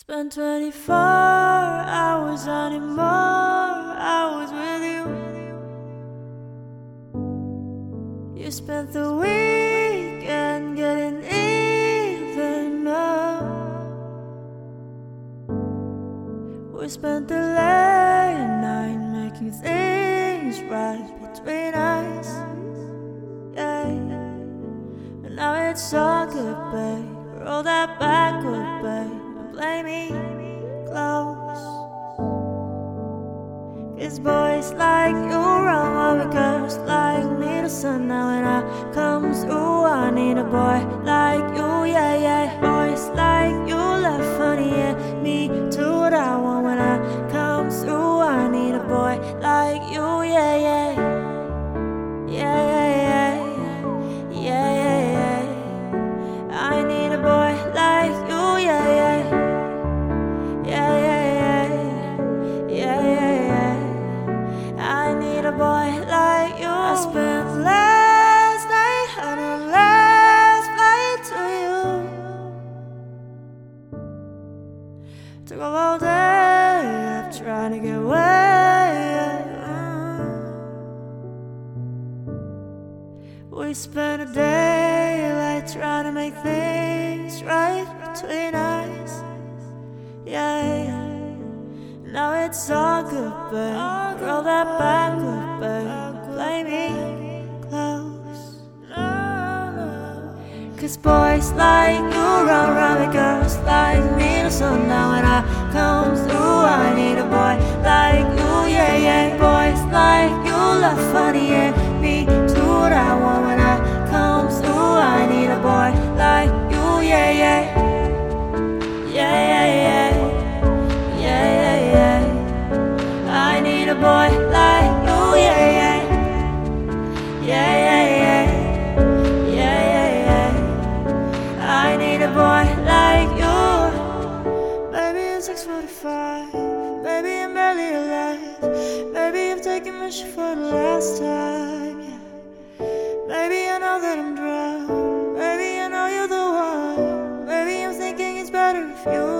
Spent 24 hours on more hours with you. You spent the weekend getting even more. We spent the late night making things right between us. Yeah. And now it's all good, babe. Roll that Backwood, babe. Play me close. Cause boys like you run we girls like me the sun. Now when I come through, I need a boy like We spent a day like trying to make things right between us. Yeah, yeah. Now it's all good, babe. Roll that Backwood, babe. Play me close. Cause boys like you run around with girls like me. So now when I come through, I need a boy like you, yeah, yeah. Boys boy like you, yeah, yeah. Yeah, yeah, yeah. Yeah, yeah, yeah. I need a boy like you. Baby, it's 645. Baby, I'm barely alive. Baby, I've taken my shit for the last time, yeah. Baby, I know that I'm drunk. Baby, I know you're the one. Baby, I'm thinking it's better if you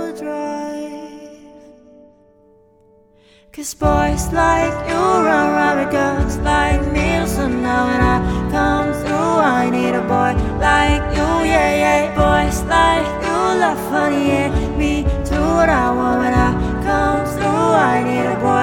Cause boys like you run around with girls like me. So now when I come through, I need a boy like you, yeah, yeah. Boys like you love funny, yeah. Me too, what I want when I come through. I need a boy